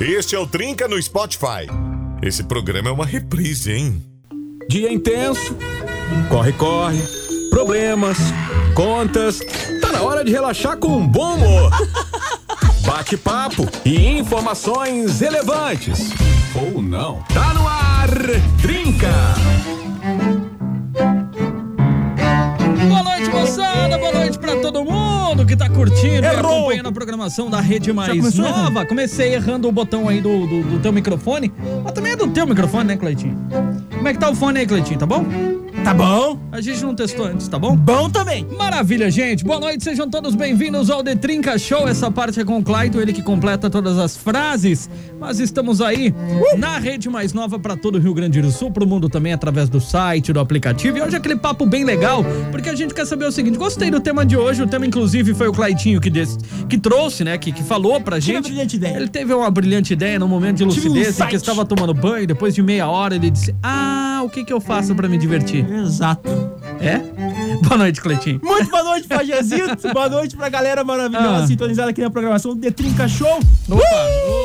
Este é o Trinca no Spotify. Esse programa é uma reprise, hein? Dia intenso, corre, corre, problemas, contas. Tá na hora de relaxar com um bom humor. Bate-papo e informações relevantes. Ou não. Tá no ar, Trinca! Que tá curtindo e Errou. acompanhando a programação da Rede Mais Nova. Comecei errando o botão aí do, do, do teu microfone. Mas também é do teu microfone, né, Cleitinho? Como é que tá o fone aí, Cleitinho? Tá bom? Tá bom? A gente não testou antes, tá bom? Bom também. Maravilha, gente. Boa noite, sejam todos bem-vindos ao The Trinca Show. Essa parte é com o Clayton, ele que completa todas as frases. Mas estamos aí na rede mais nova para todo o Rio Grande do Sul, pro mundo também através do site, do aplicativo. E hoje é aquele papo bem legal, porque a gente quer saber o seguinte: gostei do tema de hoje. O tema, inclusive, foi o Claytinho que, que trouxe, né? Que, que falou pra Tive gente. uma brilhante ideia. Ele teve uma brilhante ideia no momento de Tive um lucidez em que estava tomando banho. Depois de meia hora, ele disse: Ah, o que que eu faço para me divertir? Exato. É? Boa noite, Cleitinho. Muito boa noite, Pajezito. boa noite pra galera maravilhosa Ah. sintonizada aqui na programação do The Trinca Show. Opa,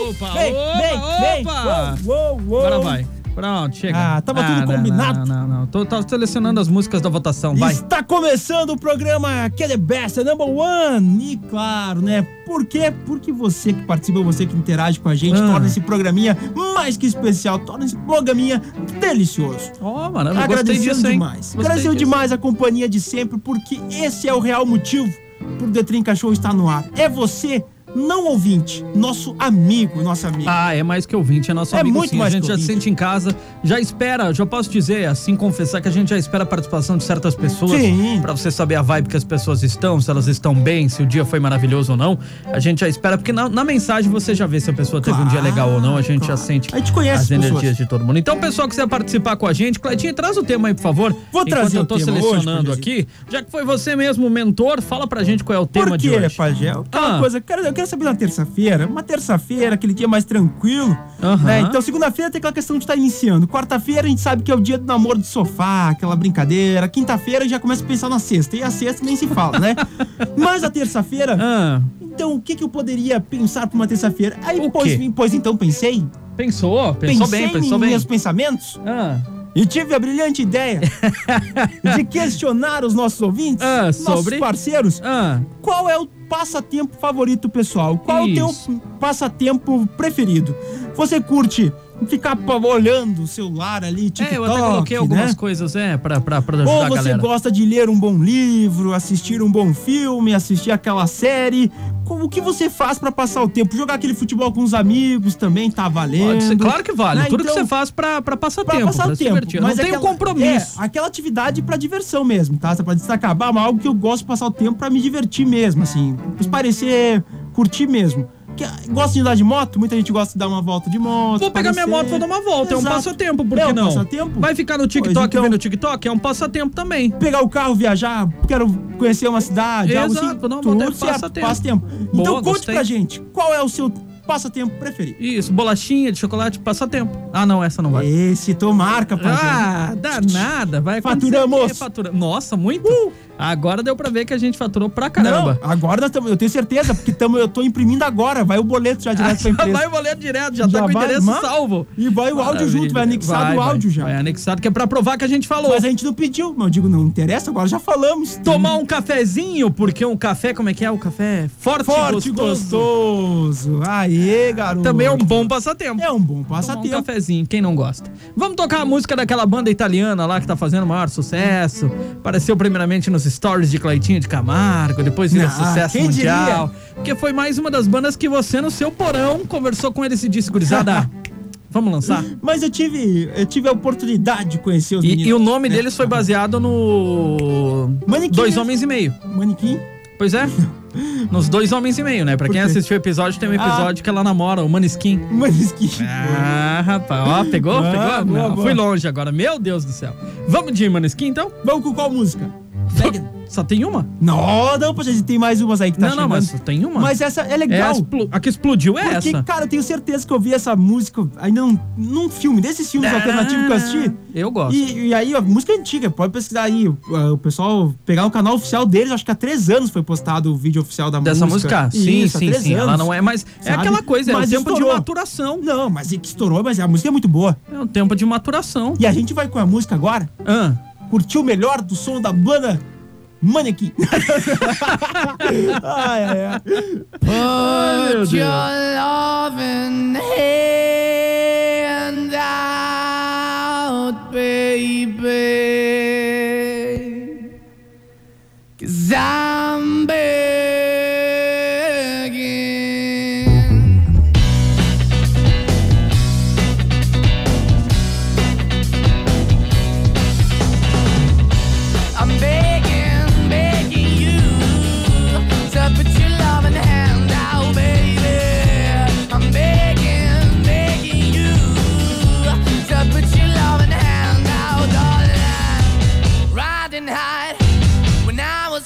opa, Vem, opa, vem, vem. opa. Uou, uou, uou. Agora vai. Pronto, chega. Ah, tava tudo não, combinado. Não, não, não. Tô, selecionando as músicas da votação, vai. Está começando o programa que é the best, é number one. E claro, né? Por quê? Porque você que participa, você que interage com a gente, Ah. torna esse programinha mais que especial, torna esse programinha delicioso. Ó, mano, eu Agradecendo disso, demais. Gostei Agradecendo disso. demais a companhia de sempre, porque esse é o real motivo por The Trinca Show estar no ar. É você, não ouvinte, nosso amigo, nossa amiga. Ah, é mais que ouvinte, é nosso É amigo muito sim. mais a gente que já se ouvinte. sente em casa, já espera, já posso dizer, assim, confessar que a gente já espera a participação de certas pessoas. Pra você saber a vibe que as pessoas estão, se elas estão bem, se o dia foi maravilhoso ou não. A gente já espera, porque na, na mensagem você já vê se a pessoa teve um dia Claro, legal ou não, a gente já claro. sente A gente conhece as as pessoas. energias de todo mundo. Então, pessoal que quiser participar com a gente, Cleitinho, traz o tema aí, por favor. Vou Enquanto trazer eu o tô hoje, selecionando Pajézinho. aqui, já que foi você mesmo o mentor, fala pra gente qual é o tema Por de quê, hoje. Pajé? Aquela Ah. coisa, eu quero, eu quero saber na terça-feira, uma terça-feira, aquele dia mais tranquilo. Aham. né? Então, segunda-feira tem aquela questão de estar iniciando. Quarta-feira a gente sabe que é o dia do namoro de sofá, aquela brincadeira. Quinta-feira já começa a pensar na sexta. E a sexta nem se fala, né? Mas a terça-feira, Ah, então o que, que eu poderia pensar pra uma terça-feira? Aí, pois, pois então, pensei. pensou? Pensou pensei bem, pensou em bem. meus pensamentos Ah. E tive a brilhante ideia de questionar os nossos ouvintes, Ah, nossos sobre? parceiros, Ah, qual é o passatempo favorito, pessoal? Qual Isso. é o teu passatempo preferido? Você curte ficar olhando o celular ali, TikTok, é, eu até coloquei algumas né? coisas, é, pra, pra, pra ajudar Ou você gosta de ler um bom livro, assistir um bom filme, assistir aquela série? O que você faz pra passar o tempo? Jogar aquele futebol com os amigos também tá valendo. Ser, claro que vale. Né? Tudo que Então, você faz pra, pra passar Pra tempo, passar pra o tempo. divertir. Não tem um aquela- compromisso. É, aquela atividade pra diversão mesmo, tá? Você pode destacar, bah, mas algo que eu gosto de passar o tempo pra me divertir mesmo, assim. Pra parecer, curtir mesmo. Que, gosta de andar de moto? Muita gente gosta de dar uma volta de moto. Vou pegar minha moto, vou dar uma volta. É um Exato. passatempo, por É que um não? passatempo? Vai ficar no TikTok Pois então. vendo TikTok? É um passatempo também. Pegar o carro, viajar, quero conhecer uma cidade, algo assim. Exato, não, tudo certo, passatempo. passatempo. Boa, Então conte gostei. pra gente, qual é o seu passatempo preferido? Isso, bolachinha de chocolate, passatempo. Ah, não, essa não vai. Esse, tô marca, pra Ah, danada, vai Faturamos. Fatura... Nossa, muito? Agora deu pra ver que a gente faturou pra caramba. Não, agora nós tamo, eu tenho certeza, porque tamo, eu tô imprimindo agora. Vai o boleto já direto pra empresa. vai o boleto direto, já, Já tá com o vai, endereço salvo. E vai o áudio junto, vai anexado Vai, o vai. áudio já. Vai anexado, que é pra provar que a gente falou. Mas a gente não pediu. Mas eu digo, não interessa, agora já falamos. Tomar um cafezinho, porque um café, como é que é? O café forte, Forte gostoso. gostoso. Aê, garoto. Também é um bom passatempo. É um bom Tomar um passatempo. cafezinho, quem não gosta. Vamos tocar a música daquela banda italiana lá que tá fazendo o maior sucesso. Apareceu primeiramente nos stories de Claitinho de Camargo, depois virou Ah, sucesso mundial. Porque foi mais uma das bandas que você no seu porão conversou com ele esse disse, gurizada. Vamos lançar? Mas eu tive, eu tive a oportunidade de conhecer os E, meninos. e o nome deles foi baseado no. Manequim Dois mesmo. Homens e Meio. Manequim. Pois é. Nos Dois Homens e Meio, né? Pra quem assistiu o episódio, tem um episódio que ela namora, o Maneskin. Manequim. Ah, rapaz, ó, pegou? Ah, pegou? boa, Não, boa. fui longe agora, meu Deus do céu. Vamos de Maneskin então? Vamos com qual música? Só tem uma? Não, não, poxa, tem mais umas aí que tá não, não, chegando. mas só tem uma. Mas essa é é legal. a, explo- a que explodiu é porque, essa. cara, eu tenho certeza que eu vi essa música ainda num, num filme, desses filmes alternativos que eu assisti. Eu gosto. E, e aí, a música é antiga, pode pesquisar aí. O, pessoal pegar o canal oficial deles, acho que há três anos foi postado o vídeo oficial da Dessa música? Sim, Isso, há sim, três sim. Ela anos. não é mais. É sabe? aquela coisa, é o Mas tempo de estourou. maturação. Não, mas é que estourou, mas a música é muito boa. É o tempo de maturação. E a gente vai com a música agora, Ah, curtir o melhor do som da banda manequim. ai, ai, ai. Ai, meu baby. Cause I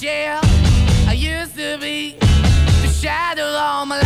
Shell I used to be. The shadow all my life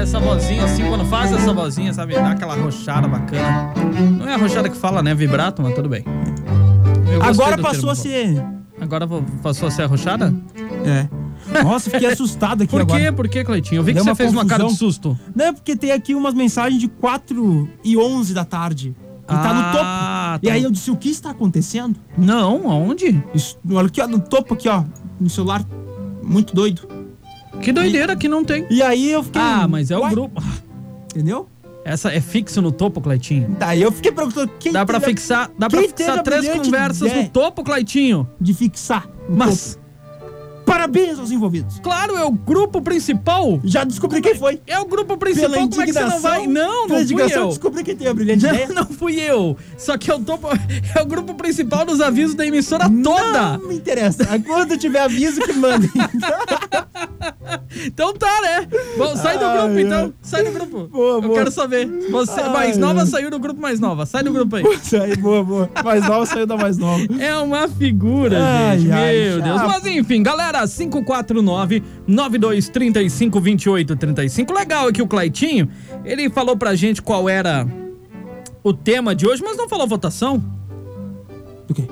Cara, essa vozinha assim, quando faz essa vozinha, sabe, dá aquela arrochada bacana. Não é arrochada que fala, né? Vibrato, mas tudo bem. Agora passou a ser. Agora passou a ser arrochada? É. Nossa, fiquei assustado aqui Por agora. quê? Por quê, Cleitinho? Eu vi Deu que você uma fez uma cara de confusão. susto. Não, é porque tem aqui umas mensagens de 4 e 11 da tarde. E tá no topo. Ah, E tá. aí eu disse, o que está acontecendo? Não, aonde? Isso, olha aqui, ó, no topo aqui, ó. No celular. Muito doido. Que doideira que não tem. E aí eu fiquei. Ah, mas é o uai, grupo. Entendeu? Essa é fixo no topo, Cleitinho. Daí eu fiquei perguntando quem Dá pra teve a- fixar, dá pra quem fixar a três brilhante conversas ideia no topo, Cleitinho. de fixar. no Mas. Parabéns aos envolvidos. claro, é o grupo principal. Já descobri quem foi. É o grupo principal, Pela como é que você não vai? Não, não fui eu. descobri quem tem a brilhante ideia. Não, não fui eu. Só que o topo, é o grupo principal dos avisos da emissora toda. Não me interessa. Quando tiver aviso, que mandem. Então tá, né? Bom, sai do grupo, ai. então. Sai do grupo. Boa, Eu boa. quero saber. Você, Ai, mais nova ai. saiu do grupo mais nova. Sai do grupo aí. Aí, boa, boa. Mais nova saiu da mais nova. É uma figura, Ai, gente. ai, Meu Deus. chato. Mas enfim, galera, 549 9235 2835. Legal aqui o Claitinho. Ele falou pra gente qual era o tema de hoje, mas não falou votação Do quê?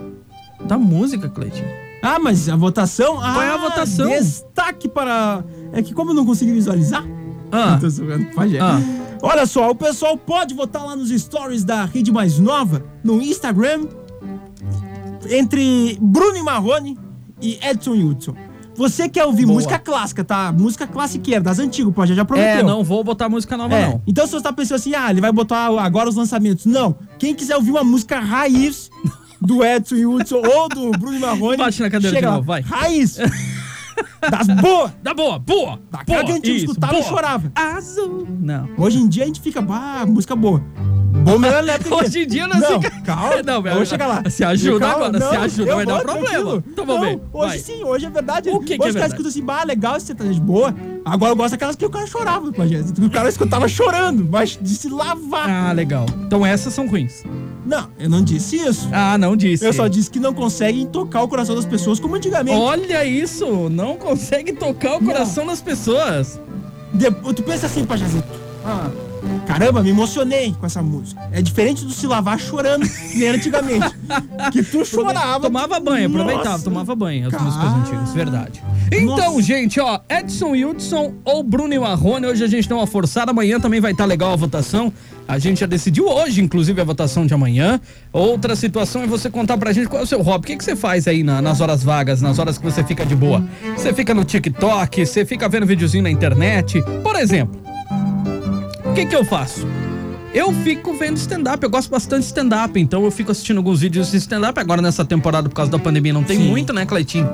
da música, Cleitinho. Ah, mas a votação. Qual é a Ah, votação? Destaque para. É que como eu não consegui visualizar. Ah, Tô. Ah. Olha só, o pessoal pode votar lá nos stories da rede mais nova, no Instagram, entre Bruno e Marrone e Edson Hudson. Você quer ouvir Boa. música clássica, tá? Música classiqueira, das antigas, pode já prometeu. é, não vou botar música nova, É, não. Então se você tá pensando assim, ah, ele vai botar agora os lançamentos. Não. Quem quiser ouvir uma música raiz do Edson Hudson ou do Bruno Marrone. Bate na cadeira chega de novo, vai. Raiz. das boas. Dá boa, boa. Daquela que a gente isso, escutava e boa. chorava. Azul. Não. Hoje em dia a gente fica, ah, música boa. Na época. Hoje em dia não, Não, fica. calma. Não, eu vou chegar lá. Se ajuda Calma, agora, não, se ajuda, vai dar problema. tranquilo. Então vamos Não, ver. Hoje vai. sim, hoje é verdade. O que que hoje é os caras escutam assim, bah, legal esse sertanejo boa. Agora eu gosto daquelas que o cara chorava com a gente. O cara escutava chorando, mas de se lavar. Ah, legal. Então essas são ruins. Não, eu não disse isso. Ah, não disse. Eu só disse que não conseguem tocar o coração das pessoas como antigamente. Olha isso, não consegue tocar o coração das pessoas. De- Tu pensa assim, Pajazito. Ah, caramba, me emocionei com essa música. É diferente do se lavar chorando, que nem antigamente. que tu chorava. Tomava banho, aproveitava, Nossa. tomava banho, as Cara. músicas antigas, verdade. Então, Nossa. gente, ó, Edson Hudson ou Bruno e Marrone, hoje a gente deu uma forçada, amanhã também vai estar legal a votação. A gente já decidiu hoje, inclusive, a votação de amanhã. Outra situação é você contar pra gente qual é o seu hobby. O que, que você faz aí na- nas horas vagas, nas horas que você fica de boa? Você fica no TikTok, você fica vendo videozinho na internet? Por exemplo, que que eu faço? Eu fico vendo stand-up, eu gosto bastante de stand-up, então eu fico assistindo alguns vídeos de stand-up. Agora nessa temporada, por causa da pandemia, não tem Sim. muito, né, Cleitinho?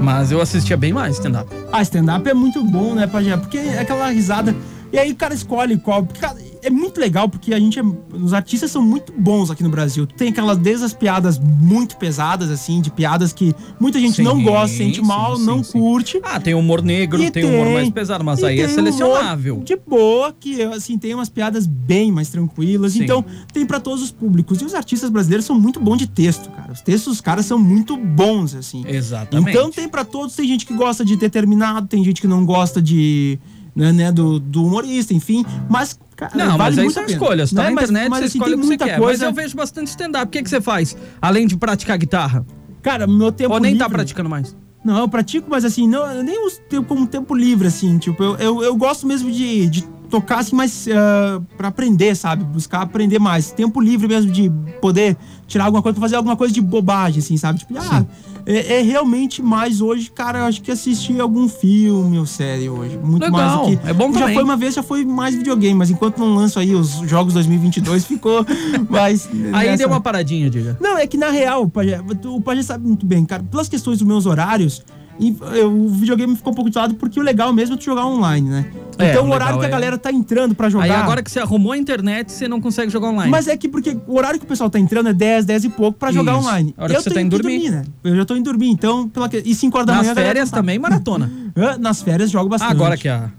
Mas eu assistia bem mais stand-up. Ah, stand-up é muito bom, né, Pajé? Porque é aquela risada. E aí o cara escolhe qual. Cara, é muito legal porque a gente é. Os artistas são muito bons aqui no Brasil. Tem aquelas, desde as piadas muito pesadas, assim, de piadas que muita gente Sim, não gosta, sente sim, mal, sim, não curte. Ah, tem humor negro, E tem, humor mais pesado, mas aí é tem selecionável. De boa, que assim, tem umas piadas bem mais tranquilas. Então, tem pra todos os públicos. E os artistas brasileiros são muito bons de texto, cara. Os textos dos caras são muito bons, assim. Exatamente. Então tem pra todos, tem gente que gosta de determinado, tem gente que não gosta de. Né, né, do, do humorista, enfim. Mas, cara, Não, vale mas aí são escolhas, tá? né? Na Mas- internet mas, você assim, escolhe tem o que você muita quer. coisa. Mas eu vejo bastante stand-up. O que, que você faz? Além de praticar guitarra? Cara, meu tempo Ou nem livre... tá praticando mais? Não, eu pratico, mas assim, não, eu nem uso tempo como tempo livre, assim, tipo, eu, eu, eu gosto mesmo de, de tocar, assim, mais uh, pra aprender, sabe? Buscar aprender mais. Tempo livre mesmo de poder tirar alguma coisa, pra fazer alguma coisa de bobagem, assim, sabe? Tipo, ah, é, é realmente mais hoje, cara, eu acho que assistir algum filme ou série hoje. Muito Legal, mais do que. é bom Já também. foi uma vez, já foi mais videogame, mas enquanto não lanço aí os jogos 2022, ficou mais. Aí nessa- deu uma paradinha, diga. não, é que na real, o Pajé, o Pajé sabe muito bem, cara, pelas questões dos meus horários, e, eu- o videogame ficou um pouco de lado porque o legal mesmo é tu jogar online, né? É, então o horário que a é- galera tá entrando pra jogar. Aí agora que você arrumou a internet, você não consegue jogar online. Mas é que porque o horário que o pessoal tá entrando é 10, 10 e pouco pra jogar Isso. online. A hora que eu você tô tá indo que dormir. né? Eu já tô indo dormir, então, pela que... e 5 horas da Nas manhã. galera férias tá. também, maratona. Nas férias jogo bastante. Agora que a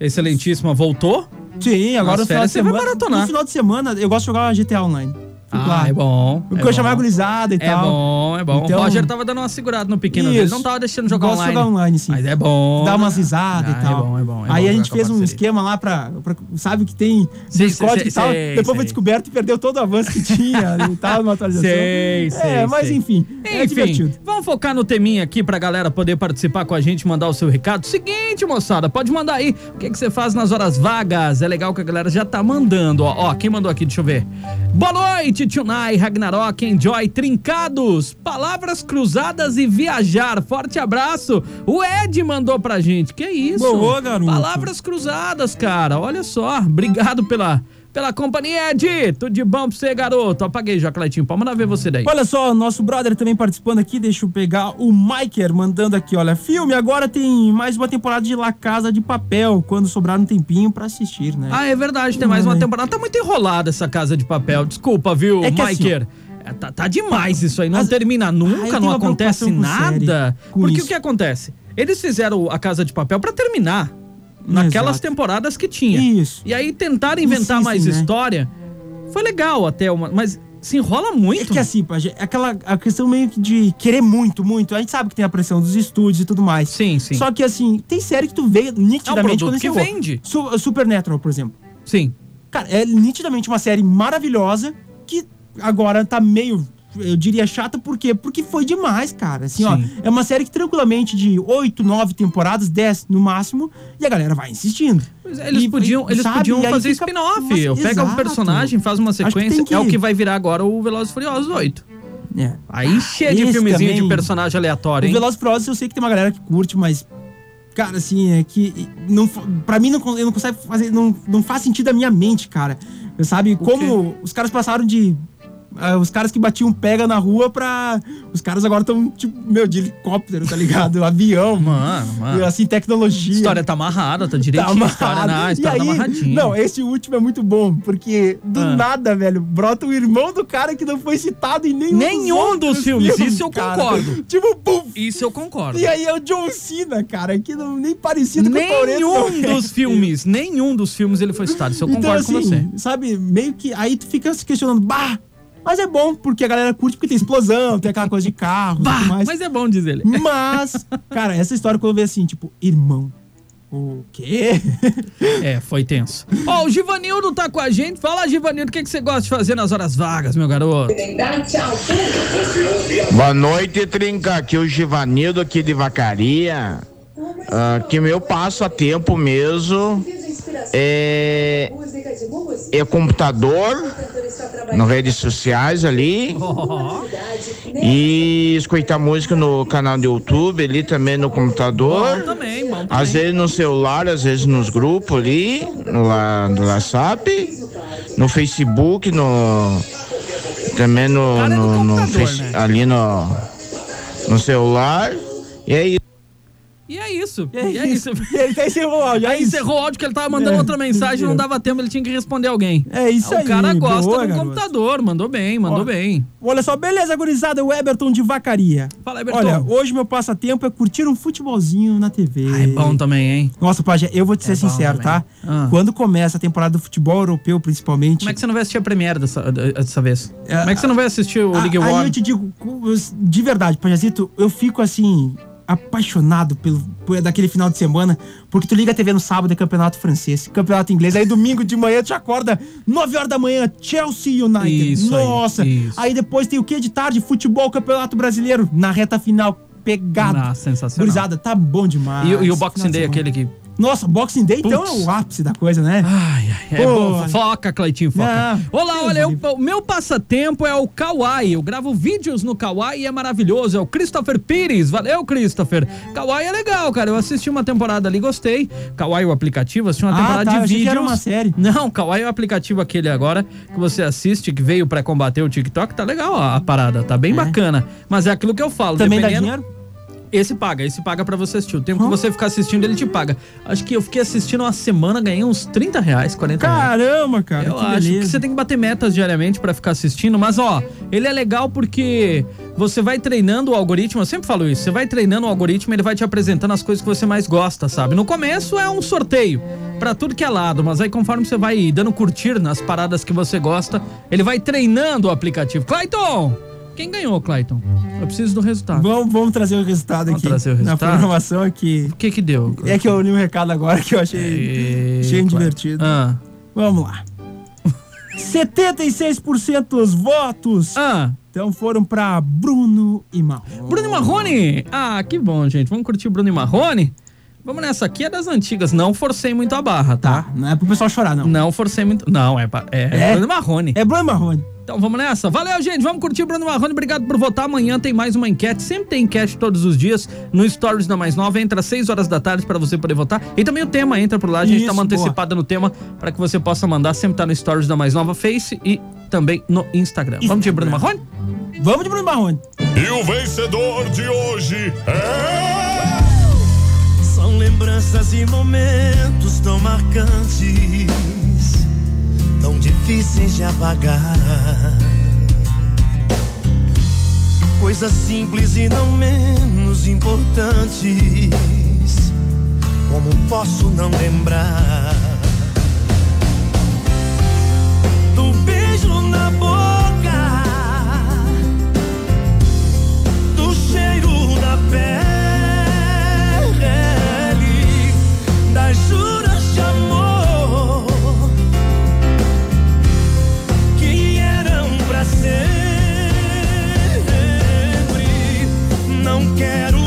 excelentíssima voltou. Sim, agora Nas no final de você vai semana. maratonar. No final de semana, eu gosto de jogar GTA Online. Ah, lá. é bom. Porque é eu chamava bom. gurizada e É tal. bom, é bom. Então- o Roger tava dando uma segurada no pequeno dele. Isso. Não tava deixando jogar Gosto online. jogar online, sim. Mas é bom. Dar umas risadas Ah, e tal. É bom, é bom. é Aí bom a gente fez um esquema lá pra, pra- Sabe que tem Sei, Discord sei, e tal. sei, Depois sei. foi descoberto e perdeu todo o avanço que tinha e tal, numa atualização. Sei, sei, É, mas enfim. É Enfim, divertido. vamos focar no teminha aqui pra galera poder participar com a gente, mandar o seu recado. Seguinte, moçada, pode mandar aí o que, que você faz nas horas vagas. É legal que a galera já tá mandando. Ó, ó quem mandou aqui? Deixa eu ver. Boa noite, Tunai, Ragnarok, Enjoy, Trincados, Palavras Cruzadas e Viajar. Forte abraço. O Ed mandou pra gente. Que isso? Boa, garoto. Palavras Cruzadas, cara. Olha só. Obrigado pela, pela companhia, Ed. Tudo de bom pra você, garoto. Apaguei já, Cleitinho. Pode mandar ver você daí. Olha só, nosso brother também participando aqui, deixa eu pegar o Miker mandando aqui, olha, filme, agora tem mais uma temporada de La Casa de Papel, quando sobrar um tempinho pra assistir, né? Ah, é verdade, tem mais uma temporada. Tá muito enrolada essa casa de papel. Desculpa, viu, É assim, Maiker? É, tá, tá demais isso aí. Não As- termina Ah, nunca, tenho não acontece nada. com Porque isso. o que acontece? Eles fizeram a Casa de Papel pra terminar naquelas Exato. temporadas que tinha. Isso. E aí tentaram inventar Insistem, mais né? história. Foi legal até, uma, mas se enrola É muito. que assim, Pajé, é aquela a questão meio que de querer muito, muito. A gente sabe que tem a pressão dos estúdios e tudo mais. Sim, sim. Só que assim, tem série que tu vê nitidamente É um quando que vende. Su Supernatural, por exemplo. Sim. Cara, é nitidamente uma série maravilhosa que agora tá meio, eu diria, chata, por quê? Porque foi demais, cara. Assim, ó, Sim. é uma série que tranquilamente de 8, 9 temporadas, 10 no máximo, e a galera vai insistindo. É, Eles E- podiam, e, eles sabe, podiam fazer fica- spin-off. Pego um personagem, faz uma que sequência. tem que- É o que vai virar agora o Velozes Furiosos 8. É. Aí cheio de filmezinho de também- personagem aleatório, O hein? Velozes e Furiosos eu sei que tem uma galera que curte, mas cara, assim, é que não para mim não eu não consigo fazer não, não faz sentido a minha mente, cara. Sabe como os caras passaram de os caras que batiam pega na rua pra. Os caras agora estão, tipo, meu, de helicóptero, tá ligado? Avião. Mano, mano. Assim, tecnologia. A história tá amarrada, tá Tá direitinho. a história, não, a E história tá aí, amarradinha. não, esse último é muito bom, porque do Ah. nada, velho, brota o irmão do cara que não foi citado em nenhum, Nenhum dos outros filmes, isso eu cara. concordo. Tipo, pum, Isso eu concordo. e aí é o John Cena, cara, que não, nem parecido com o Toretto. Nenhum dos filmes, nenhum dos filmes ele foi citado. Isso eu Então, concordo com você. assim, sabe, meio que aí tu fica se questionando, bah, mas é bom, porque a galera curte, porque tem explosão, tem aquela coisa de carro Bah, tudo mais. mas é bom dizer ele. Mas, cara, essa história quando eu vejo assim, tipo, irmão, o quê? É, foi tenso. Ó, o Givanildo tá com a gente. Fala, Givanildo, o que, que você gosta de fazer nas horas vagas, meu garoto? Boa noite, Trinca. Aqui é o Givanildo aqui de Vacaria. Ah, que meu passatempo mesmo é, é computador, nas redes sociais ali. E escutar música no canal do YouTube ali também no Bom computador. também, bom também. Às vezes no celular, às vezes nos grupos ali, no, no WhatsApp, no Facebook, no. Também no, no no, no né? ali no, no celular. E é isso. E é isso. E é isso. E ele tá encerrou o áudio. é Aí isso. encerrou o áudio que ele tava mandando É, outra mensagem, não dava tempo, ele tinha que responder alguém. É isso aí. O cara gosta boa, do garoto. computador, mandou bem, mandou Ó, bem. Olha só, beleza, gurizada, o Eberton de Vacaria. Fala, Everton. Olha, hoje meu passatempo é curtir um futebolzinho na TV. Ah, é bom também, hein? Nossa, Pajé, eu vou te ser É sincero, também. tá? Ah. Quando começa a temporada do futebol europeu, principalmente. Como é que você não vai assistir a Premiere dessa, dessa vez? É, Como é que você não vai assistir o a- League Aí One? eu te digo, de verdade, Pajazito, eu fico assim, apaixonado pelo, por daquele final de semana, porque tu liga a TV no sábado, é campeonato francês, campeonato inglês, aí domingo de manhã tu acorda 9 horas da manhã, Chelsea United. Isso aí, Nossa! isso. Aí depois tem o que de tarde? Futebol, campeonato brasileiro, na reta final, pegado. Ah, sensacional. Gurizada, tá bom demais. E, o- e o Boxing Day, semana. aquele que. Nossa, Boxing Day então é o ápice da coisa, né? Ai, ai, é Pô. bom. Foca, Cleitinho, foca. Ah, Olá, Deus olha, eu- o meu passatempo é o Kawaii. Eu gravo vídeos no Kawaii e é maravilhoso. É o Christopher Pires. Valeu, Christopher. Kawaii é legal, cara. Eu assisti uma temporada ali, gostei. Kawaii, o aplicativo, assisti uma Ah, temporada tá, eu de achei que vídeos. era uma série. Não, Kawaii é o aplicativo aquele agora que você assiste, que veio pra combater o TikTok. Tá legal a, a parada, tá bem bacana. Mas é aquilo que eu falo. Também dá dependendo- dinheiro? Esse paga, esse paga pra você assistir. O tempo que você ficar assistindo, ele te paga. Acho que eu fiquei assistindo uma semana, ganhei uns 30 reais, 40 reais. Caramba, cara. Eu que acho beleza. que você tem que bater metas diariamente pra ficar assistindo, mas ó, ele é legal porque você vai treinando o algoritmo, eu sempre falo isso, você vai treinando o algoritmo, ele vai te apresentando as coisas que você mais gosta, sabe? No começo é um sorteio pra tudo que é lado, mas aí conforme você vai dando curtir nas paradas que você gosta, ele vai treinando o aplicativo. Clayton! Quem ganhou, Clayton? Eu preciso do resultado. Vamos, vamos trazer o resultado Vamos aqui. trazer o Na resultado? programação aqui. O que que deu? É que eu li um recado agora que eu achei, achei divertido. Ah. Vamos lá. 76% dos votos Ah. então foram pra Bruno e Mal. Bruno e Marrone! Ah, que bom, gente. Vamos curtir o Bruno e Marrone? Vamos nessa aqui, é das antigas. Não forcei muito a barra, tá? Tá, não é pro pessoal chorar, não. Não forcei muito. Não, é, pa- é, É? Bruno Marrone. É Bruno Marrone. Então vamos nessa. Valeu, gente. Vamos curtir o Bruno Marrone. Obrigado por votar. Amanhã tem mais uma enquete. Sempre tem enquete todos os dias no Stories da Mais Nova. Entra às 6 horas da tarde pra você poder votar. E também o tema. Entra por lá. A gente tá Isso, uma boa. antecipada no tema pra que você possa mandar. Sempre tá no Stories da Mais Nova Face e também no Instagram. Vamos de Bruno Marrone? Vamos de Bruno Marrone. E o vencedor de hoje é. Lembranças e momentos tão marcantes, tão difíceis de apagar. Coisas simples e não menos importantes. Como posso não lembrar do beijo na boca, do cheiro da pele, das juras de amor que eram pra sempre. Não quero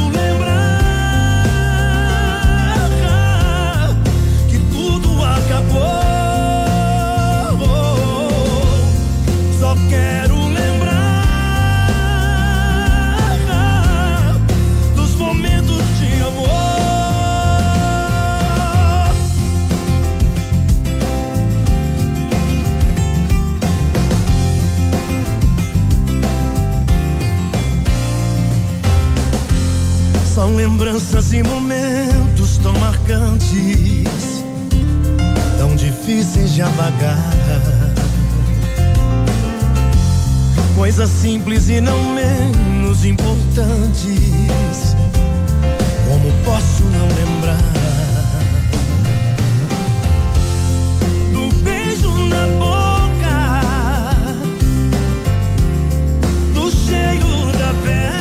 São lembranças e momentos tão marcantes, tão difíceis de apagar. Coisas simples e não menos importantes. Como posso não lembrar do beijo na boca, do cheiro da pele,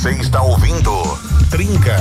Você está ouvindo Trinca.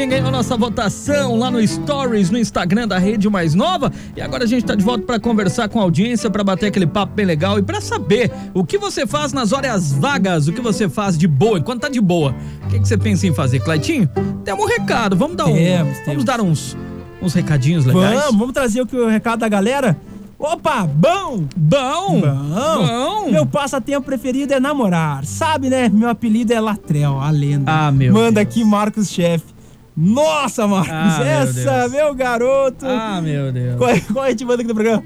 Quem ganhou nossa votação lá no Stories, no Instagram da Rede Mais Nova. E agora a gente tá de volta pra conversar com a audiência, pra bater aquele papo bem legal e pra saber o que você faz nas horas vagas, o que você faz de boa, enquanto tá de boa. O que, que você pensa em fazer, Claitinho? Temos um recado, vamos dar um. Temos, vamos temos. dar uns, uns recadinhos legais. Vamos, vamos trazer o, que, o recado da galera? Opa, bom! Bom! Bom! Bom! Meu passatempo preferido é namorar. Sabe, né? Meu apelido é Latrel, a lenda. Ah, meu Manda Deus. aqui Marcos Chefe. Nossa, Marcos, Ah, meu essa, Deus. meu garoto. Ah, meu Deus. Qual, é- qual é a manda aqui no programa?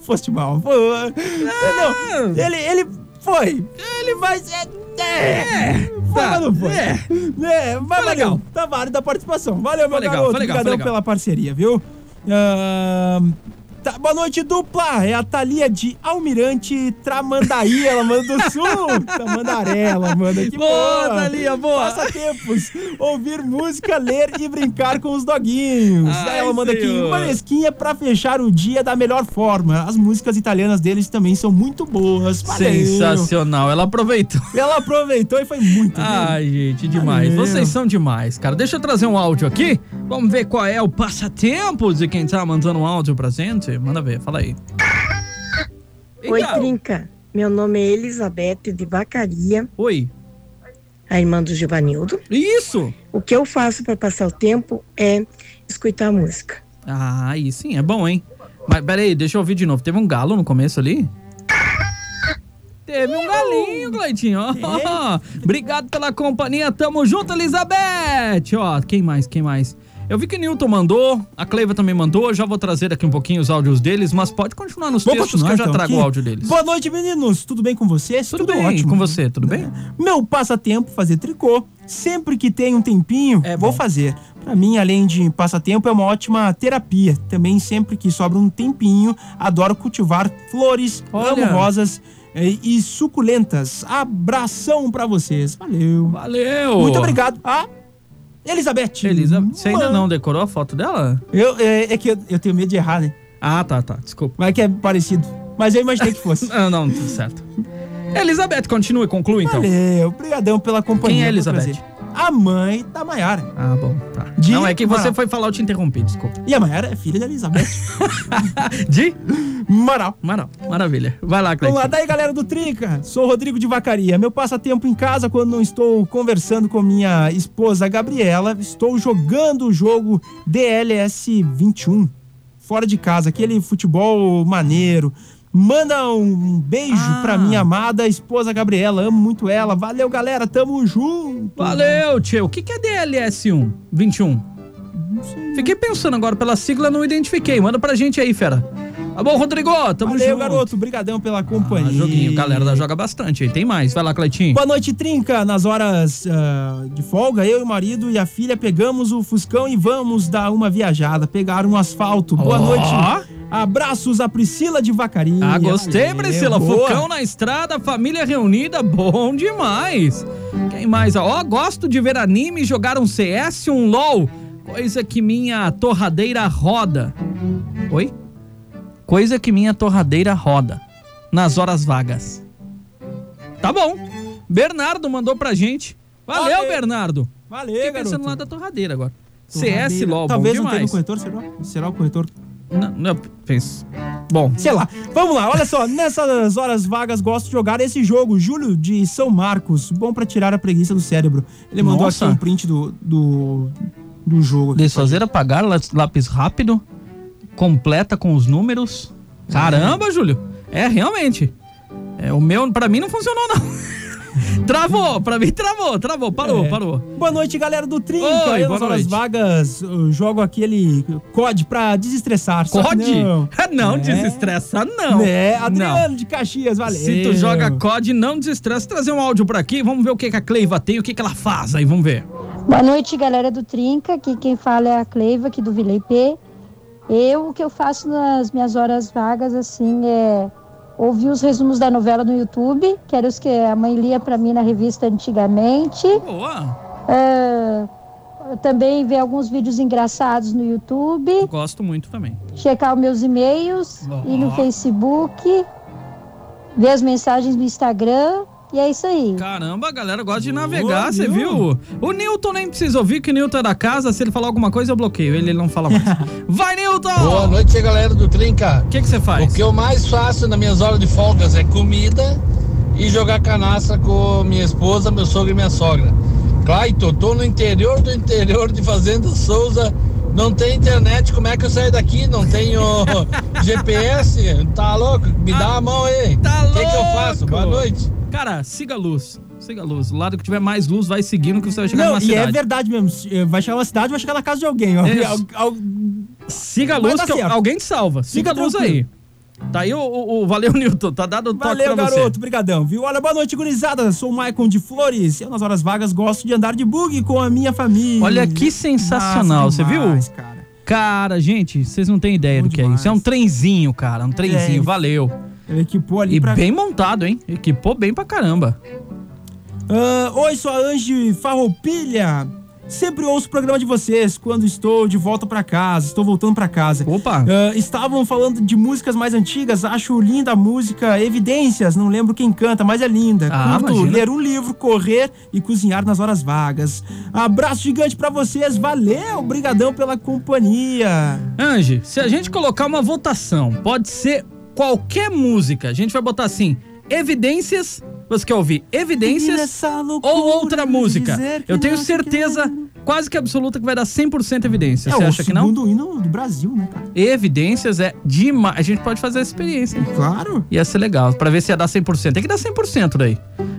Foste mal. Pô, não, ele, ele foi. Ele vai ser. É, foi, tá, mas não foi. é. É, mas Foi legal. valeu. Tá válido a participação. Valeu, meu Foi legal, garoto. legal, Obrigadão pela parceria, viu? Ahn, tá, boa noite, dupla. É a Thalia de Almirante Tramandaí. Ela manda do sul. Tamandaré, ela manda aqui. Boa, Thalia, boa. Passatempos. Ouvir música, ler e brincar com os doguinhos. Ai, ela manda aqui senhor. uma mesquinha pra fechar o dia da melhor forma. As músicas italianas deles também são muito boas. Valeu. Sensacional, ela aproveitou. Ela aproveitou e foi muito. Ai, gente, demais. Valeu. Vocês são demais, cara. Deixa eu trazer um áudio aqui. Vamos ver qual é o passatempo de quem tá mandando um áudio pra gente. Manda ver, fala aí. Oi. Trinca. Meu nome é Elizabeth de Vacaria, Oi. a irmã do Givanildo. Isso! O que eu faço para passar o tempo é escutar música. Ah, aí sim, é bom, hein? Mas peraí, deixa eu ouvir de novo. Teve um galo no começo ali? Teve um galinho, Cleitinho. Ó, Obrigado pela companhia. Tamo junto, Elizabeth. Ó, quem mais? Quem mais? Eu vi que Newton mandou, a Cleiva também mandou. Já vou trazer aqui um pouquinho os áudios deles, mas pode continuar nos Vamos textos continuar, que eu já então, trago aqui? o áudio deles. Boa noite, meninos. Tudo bem com vocês? Tudo bem, com você, tudo bem? Meu passatempo fazer tricô. Sempre que tem um tempinho, É vou fazer. Pra mim, além de passatempo, é uma ótima terapia. Também sempre que sobra um tempinho, adoro cultivar flores, Olha. amo rosas. e, e suculentas. Abração pra vocês. Valeu. Valeu! Muito obrigado. A Elizabeth. Elizabeth, você ainda não decorou a foto dela? Eu, é, é que eu, eu tenho medo de errar, né? Ah, tá, tá. Desculpa. Mas é que é parecido. Mas eu imaginei que fosse. Ah, não, tudo certo. Elizabeth, continue, conclua então. Valeu. Obrigadão pela companhia. Quem é Elizabeth? A mãe da Maiara. Ah, bom, tá. De- Não, é que você Mara- foi falar, eu te interrompi, desculpa. E a Maiara é filha da Elizabeth. De? Moral. Mara- Maravilha. Vai lá, Vamos lá, Cleiton. daí galera do Trinca, sou Rodrigo de Vacaria. Meu passatempo em casa quando não estou conversando com minha esposa Gabriela, estou jogando o jogo DLS 21 fora de casa, aquele futebol maneiro. Manda um beijo Ah. pra minha amada esposa Gabriela, amo muito ela. Valeu, galera, tamo junto. Valeu, tio. O que, que é DLS1 21? Fiquei pensando agora pela sigla, não identifiquei. Manda pra gente aí, fera. Tá bom, Rodrigo? Tamo Valeu, junto. garoto, brigadão pela Ah, companhia. joguinho, galera da joga bastante aí. Tem mais. Vai lá, Cleitinho. Boa noite, Trinca. Nas horas ah, de folga, eu e o marido e a filha pegamos o Fuscão e vamos dar uma viajada, pegar um asfalto. Boa Ó. noite. Abraços a Priscila de Vacaria. Ah, gostei, Priscila. boa. Fucão na estrada, família reunida, bom demais. Quem mais? Ó, gosto de ver anime, jogar um CS, um LOL. Coisa que minha torradeira roda. Oi? Coisa que minha torradeira roda. Nas horas vagas. Tá bom. Bernardo mandou pra gente. Valeu, Valeu. Bernardo. Valeu, Fiquei garoto. pensando lá da torradeira agora. Torradeira. CS, LOL, Talvez bom não tenha no demais. corretor, será? Será o corretor? Não, não, penso. Bom, Sei lá. Vamos lá, olha só. Nessas horas vagas, gosto de jogar esse jogo. Júlio de São Marcos. Bom pra tirar a preguiça do cérebro. Ele mandou Nossa. aqui um print do, do, do jogo. Desfazer apagar, lá- lápis rápido, completa com os números. Caramba, Júlio. É, realmente. É, o meu, pra mim, não funcionou, não. travou, pra mim travou, travou, parou, É. parou. Boa noite, galera do Trinca. Oi, eu, boa nas horas noite. vagas, eu jogo aquele COD pra desestressar. COD? Não, Não, É. desestressa, não. É, Adriano Não. de Caxias, valeu. Se tu joga COD, não desestressa. Trazer um áudio pra aqui, vamos ver o que, que a Cleiva tem, o que, que ela faz aí, vamos ver. Boa noite, galera do Trinca. Aqui quem fala é a Cleiva, aqui do Vila IP. Eu, o que eu faço nas minhas horas vagas, assim, é ouvir os resumos da novela no YouTube, que eram os que a mãe lia pra mim na revista antigamente. Boa. Ah, também ver alguns vídeos engraçados no YouTube. Gosto muito também. Checar os meus e-mails, ir no Facebook, ver as mensagens no Instagram. E é isso aí. Caramba, a galera gosta de navegar, você viu? O Newton nem precisa ouvir que o Newton é da casa. Se ele falar alguma coisa, eu bloqueio. Ele, ele não fala mais. Vai, Newton! Boa noite, galera do Trinca. O que você faz? O que eu mais faço nas minhas horas de folgas é comida e jogar canastra com minha esposa, meu sogro e minha sogra. Claito, tô no interior do interior de Fazenda Souza, não tem internet, como é que eu saio daqui? Não tenho GPS? Tá louco? Me dá a mão aí. Tá O que, que eu louco? faço? Boa noite. Cara, siga a luz. Siga a luz. O lado que tiver mais luz, vai seguindo que você vai chegar Não, numa e é cidade. verdade mesmo. Se- Vai chegar na cidade, vai chegar na casa de alguém. Al- al- Siga a luz que certo. alguém te salva. Siga Fica a luz aí. Tá aí o, o- o- Valeu, Newton. Tá dado o toque Valeu, pra garoto. você. Brigadão, viu? Olha, boa noite, gurizada. Sou o Maicon de Flores. Eu, nas horas vagas, gosto de andar de bug com a minha família. Olha que sensacional, Massa você viu? demais, Cara. Cara, gente, vocês não têm ideia do que é demais. isso. É um trenzinho, cara. Um trenzinho. É, Valeu. Ele equipou ali E pra... bem montado, hein? Equipou bem pra caramba. Ah, Oi, sou a Ange Farroupilha. Sempre ouço o programa de vocês quando estou de volta pra casa, estou voltando pra casa. Opa. Ah, estavam falando de músicas mais antigas, acho linda a música Evidências, não lembro quem canta, mas é linda. Ah, Curto imagina. ler um livro, correr e cozinhar nas horas vagas. Abraço gigante pra vocês, valeu, brigadão pela companhia. Ange, se a gente colocar uma votação, pode ser qualquer música. A gente vai botar assim: evidências. Você quer ouvir evidências ou outra música? Eu tenho certeza, quase que absoluta, que vai dar 100% evidência. É Você o acha que não? segundo hino do Brasil, né, cara? Evidências é demais. A gente pode fazer essa experiência? Claro. Ia ser legal, pra ver se ia dar 100%. Tem que dar 100% daí.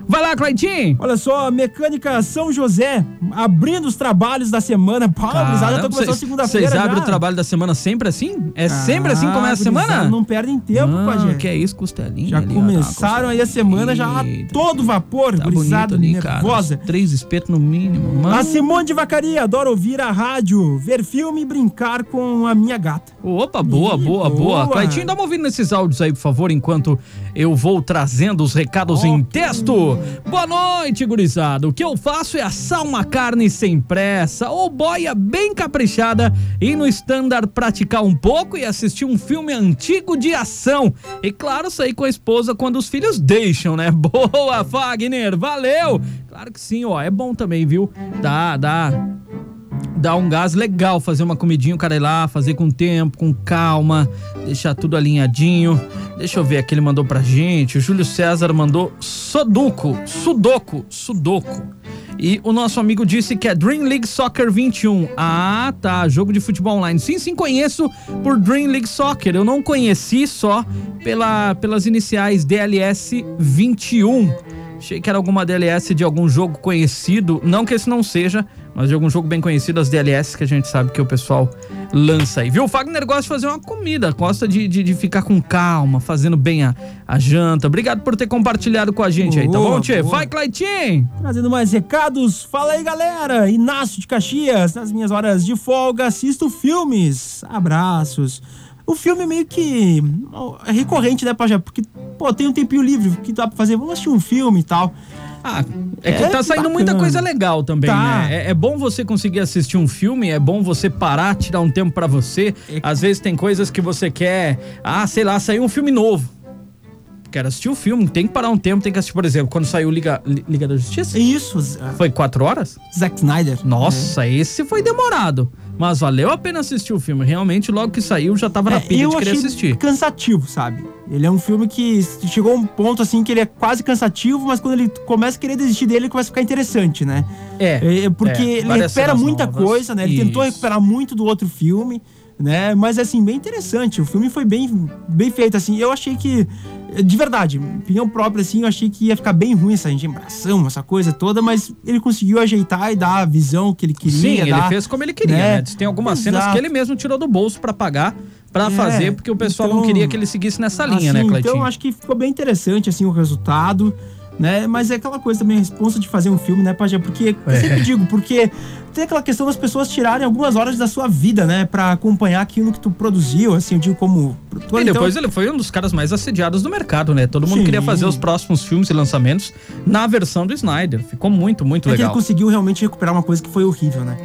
Vai lá, Claitinho. Olha só, Mecânica São José, abrindo os trabalhos da semana. Gurizada, já tô começando segunda-feira Vocês abrem o trabalho da semana sempre assim? É sempre assim que Ah, começa a semana? Não perdem tempo, ah, Pajé. Que é isso, costelinha Já ali, ó, uma começaram aí a semana já Eita. todo vapor, Tá gurizada, ali, cara. nervosa. Três espetos no mínimo, mano. A Simone de Vacaria adora ouvir a rádio, ver filme e brincar com a minha gata. Opa, boa, Ih, boa, boa. boa. Claitinho, dá uma ouvida nesses áudios aí, por favor, enquanto eu vou trazendo os recados em texto. Boa noite, gurizada. O que eu faço é assar uma carne sem pressa ou boia bem caprichada e no standard praticar um pouco e assistir um filme antigo de ação. E claro, sair com a esposa quando os filhos deixam, né? Boa, Fagner, valeu! Claro que sim, ó, é bom também, viu? Dá, dá dá um gás legal fazer uma comidinha, o cara ir lá, fazer com tempo, com calma, deixar tudo alinhadinho. Deixa eu ver aqui, ele mandou pra gente. O Júlio César mandou Sudoku, Sudoku, Sudoku. E o nosso amigo disse que é Dream League Soccer 21. Ah, tá, jogo de futebol online. Sim, sim, conheço por Dream League Soccer. Eu não conheci só pela, pelas iniciais DLS 21. Achei que era alguma DLS de algum jogo conhecido. Não que esse não seja, mas de algum jogo bem conhecido, as DLS que a gente sabe que o pessoal lança aí. Viu? O Fagner gosta de fazer uma comida, gosta de, de, de ficar com calma, fazendo bem a, a janta. Obrigado por ter compartilhado com a gente aí, tá Boa, bom, Tchê? boa. Vai, Claitinho! Trazendo mais recados. Fala aí, galera. Inácio de Caxias. Nas minhas horas de folga, assisto filmes. Abraços. O filme meio que é recorrente, né, Pajé? Porque, pô, tem um tempinho livre. Que dá pra fazer? Vamos assistir um filme e tal. Ah, é que É tá saindo bacana. muita coisa legal também, Tá. né? É, é bom você conseguir assistir um filme, é bom você parar, tirar um tempo pra você. É Às vezes tem coisas que você quer. Ah, sei lá, saiu um filme novo. Quero assistir o filme, tem que parar um tempo, tem que assistir, por exemplo, quando saiu Liga, Li- Liga da Justiça. Isso, Foi quatro horas? Zack Snyder. Nossa, esse foi demorado. Mas valeu a pena assistir o filme. Realmente, logo que saiu, já tava na É, pilha de querer assistir. cansativo, sabe? Ele é um filme que chegou a um ponto assim que ele é quase cansativo, mas quando ele começa a querer desistir dele, ele começa a ficar interessante, né? É. É, porque é, ele recupera muita novas. coisa, né? Ele tentou Isso. recuperar muito do outro filme, né? Mas assim, bem interessante. O filme foi bem, bem feito, assim. Eu achei que, de verdade, opinião própria, assim, eu achei que ia ficar bem ruim essa engembração, essa coisa toda, mas ele conseguiu ajeitar e dar a visão que ele queria. Sim, ele dar, fez como ele queria, né? né? Tem algumas cenas Exato. que ele mesmo tirou do bolso pra pagar, pra É, fazer, porque o pessoal não então- queria que ele seguisse nessa linha, né, Assim, Cleitinho? Então, acho que ficou bem interessante, assim, o resultado, né? Mas é aquela coisa também, a responsa de fazer um filme, né, Pajé? Porque, eu É. sempre digo, porque tem aquela questão das pessoas tirarem algumas horas da sua vida, né? Pra acompanhar aquilo que tu produziu, assim, eu digo como produtor. E então- depois ele foi um dos caras mais assediados do mercado, né? Todo mundo Sim. queria fazer os próximos filmes e lançamentos na versão do Snyder. Ficou muito, muito É que ele legal. conseguiu realmente recuperar uma coisa que foi horrível, né?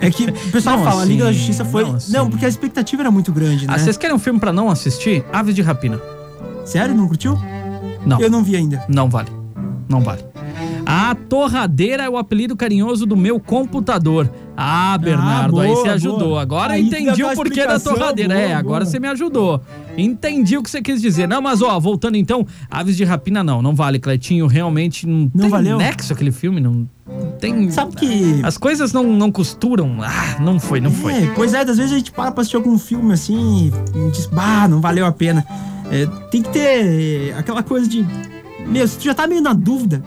É que o pessoal Não fala, a Liga da assim, Justiça foi. não Não, assim. porque a expectativa era muito grande, né? Ah, vocês querem um filme pra não assistir? Aves de Rapina. Sério? Não curtiu? Não. Eu não vi ainda. Não vale. Não vale. A torradeira é o apelido carinhoso do meu computador. Ah, Bernardo, aí boa, você ajudou. boa. Agora Aí entendi o a porquê da torradeira. boa, é, agora você me ajudou. Entendi o que você quis dizer. Não, mas ó, voltando então, Aves de Rapina não, não vale, Cleitinho. Realmente não, Não tem valeu? nexo aquele filme, não tem... Sabe que. As coisas não, não costuram. Ah, não foi, não foi. É, pois é, às vezes a gente para pra assistir algum filme assim e diz, bah, não valeu a pena. É, tem que ter aquela coisa de. Meu, se tu já tá meio na dúvida,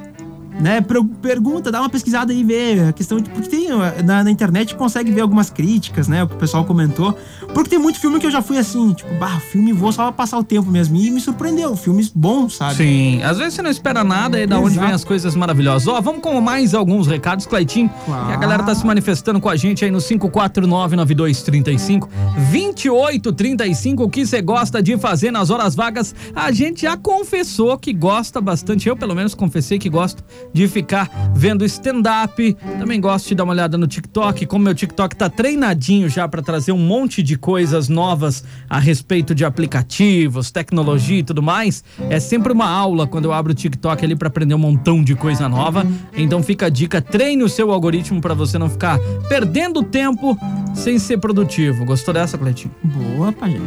né? per- Pergunta, dá uma pesquisada aí, vê a questão de. Porque tem na, na internet consegue ver algumas críticas, né? O que o pessoal comentou. Porque tem muito filme que eu já fui assim, tipo, bah, filme vou só pra passar o tempo mesmo. E me surpreendeu, filmes bons, sabe? Sim, às vezes você não espera nada e é da onde vem as coisas maravilhosas. Ó, vamos com mais alguns recados, Cleitinho. Claro. E a galera tá se manifestando com a gente aí no 5499235 2835. O que você gosta de fazer nas horas vagas? A gente já confessou que gosta bastante. Eu, pelo menos, confessei que gosto de ficar vendo stand-up. Também gosto de dar uma olhada no TikTok. Como meu TikTok tá treinadinho já pra trazer um monte de coisas novas a respeito de aplicativos, tecnologia e tudo mais. É sempre uma aula quando eu abro o TikTok ali pra aprender um montão de coisa nova. Então fica a dica, treine o seu algoritmo pra você não ficar perdendo tempo sem ser produtivo. Gostou dessa, Cleitinho? Boa, pajé.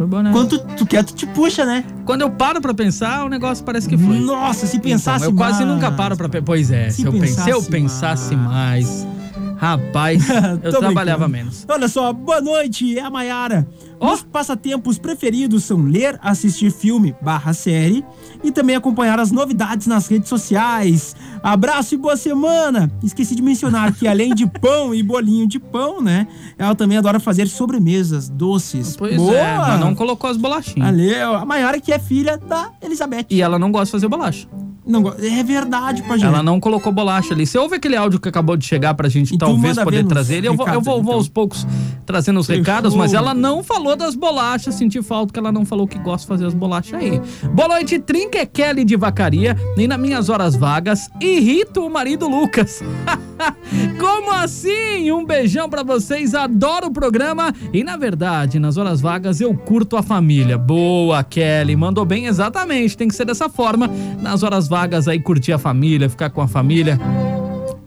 Foi bom, né? Quando tu, tu quer, tu te puxa, né? Quando eu paro pra pensar, o negócio parece que foi. Nossa, se pensasse Então, eu quase mais. nunca paro pra... Pois é, se, Se eu, pen- se eu pensasse pensasse mais... Rapaz, eu trabalhava brincando. menos. Olha só, boa noite, é a Maiara. Meus passatempos preferidos são ler, assistir filme barra série e também acompanhar as novidades nas redes sociais. Abraço e boa semana! Esqueci de mencionar que além de pão e bolinho de pão, né? Ela também adora fazer sobremesas, doces. Pois boa! é, mas não colocou as bolachinhas. Valeu! A Maiara que é filha da Elizabeth. E ela não gosta de fazer bolacha. Não, é verdade, Pajé. Ela não colocou bolacha ali. Você ouve aquele áudio que acabou de chegar pra gente E talvez poder trazer ele? Eu vou, eu vou, vou então. aos poucos trazendo os Fechou. recados, mas ela não falou das bolachas. Senti falta que ela não falou que gosta de fazer as bolachas aí. Boa noite, Trinca é Kelly de Vacaria. E nas minhas horas vagas, irrito o marido Lucas. Como assim? Um beijão pra vocês, adoro o programa. E na verdade, nas horas vagas eu curto a família. Boa, Kelly, mandou bem exatamente. Tem que ser dessa forma. Nas horas vagas aí curtir a família, ficar com a família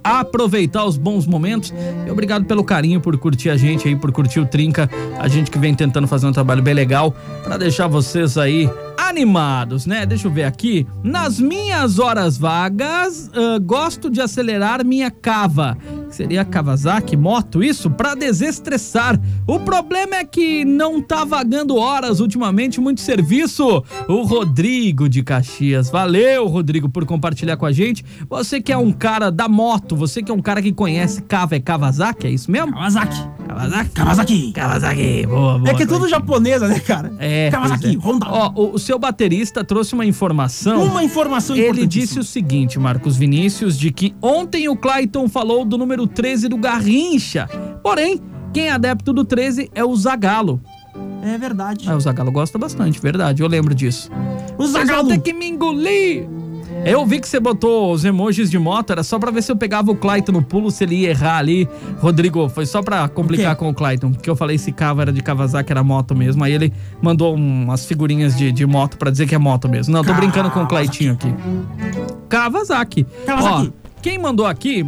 aproveitar os bons momentos. E obrigado pelo carinho por curtir a gente aí, por curtir o Trinca. A gente que vem tentando fazer um trabalho bem legal pra deixar vocês aí animados, né? Deixa eu ver aqui. Nas minhas horas vagas, ah, gosto de acelerar minha cava. Seria Kawasaki moto, isso? Pra desestressar. O problema é que não tá vagando horas ultimamente, muito serviço. O Rodrigo de Caxias. Valeu, Rodrigo, por compartilhar com a gente. Você que é um cara da moto, você que é um cara que conhece Kava é Kawasaki, é isso mesmo? Kawasaki. Kawasaki. Kawasaki. Kawasaki. Boa, boa. É que é tudo japonesa, né, cara? É, Kawasaki, é. Honda. Ó, o, o seu baterista trouxe uma informação. Uma informação Ele disse o seguinte, Marcos Vinícius, de que ontem o Clayton falou do número 13 do Garrincha. Porém, quem é adepto do 13 é o Zagalo. É verdade. Ah, o Zagalo gosta bastante, verdade, eu lembro disso. O Vocês vão Zagalo. ter que me engolir. Eu vi que você botou os emojis de moto, era só pra ver se eu pegava o Clayton no pulo, se ele ia errar ali. Rodrigo, foi só pra complicar com o Clayton, porque eu falei se Cava era de Kawasaki, era moto mesmo. Aí ele mandou umas figurinhas de, de moto pra dizer que é moto mesmo. Não, tô brincando com o Claytinho aqui. Kawasaki. Kawasaki. Ó, quem mandou aqui...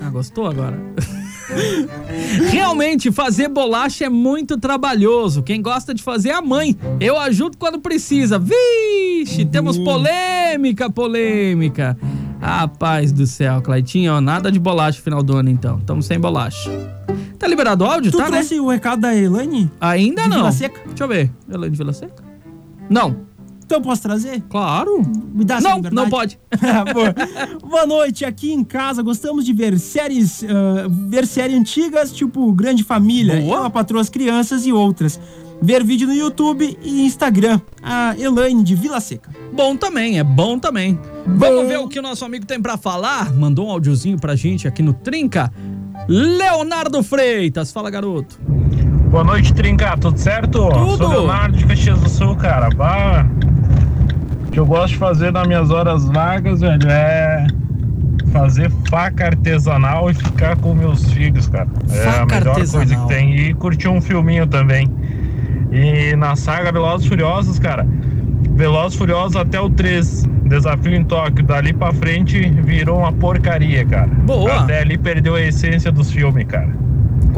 Ah, gostou agora? Realmente, fazer bolacha é muito trabalhoso. Quem gosta de fazer é a mãe. Eu ajudo quando precisa. Vixe, temos polêmica, polêmica. Rapaz do céu, Claitinho, ó, nada de bolacha no final do ano então. Estamos sem bolacha. Tá liberado o áudio, Tu tá, né? trouxe o recado da Elaine? Ainda de não. Vila Seca? Deixa eu ver. Elaine de Vila Seca? Não. Então eu posso trazer? Claro. Me dá essa Não, liberdade? não pode. Boa. Boa noite, aqui em casa gostamos de ver séries, ah, ver séries antigas, tipo Grande Família, Boa. Ela Patroa as Crianças e outras. Ver vídeo no YouTube e Instagram. A Elaine de Vila Seca. Bom também, é bom também. Vamos ver o que o nosso amigo tem pra falar? Mandou um áudiozinho pra gente aqui no Trinca. Leonardo Freitas, fala garoto. Boa noite, Trinca, tudo certo? Tudo. Sou Leonardo de Caxias do Sul, cara. Bah, o que eu gosto de fazer nas minhas horas vagas, velho, é fazer faca artesanal e ficar com meus filhos, cara. é a Faca melhor coisa artesanal. que tem. E curtir um filminho também. E na saga Velozes e Furiosos, cara, Velozes e Furiosos até o 3, Desafio em Tóquio, dali pra frente virou uma porcaria, cara. Boa. Até ali perdeu a essência dos filmes, cara.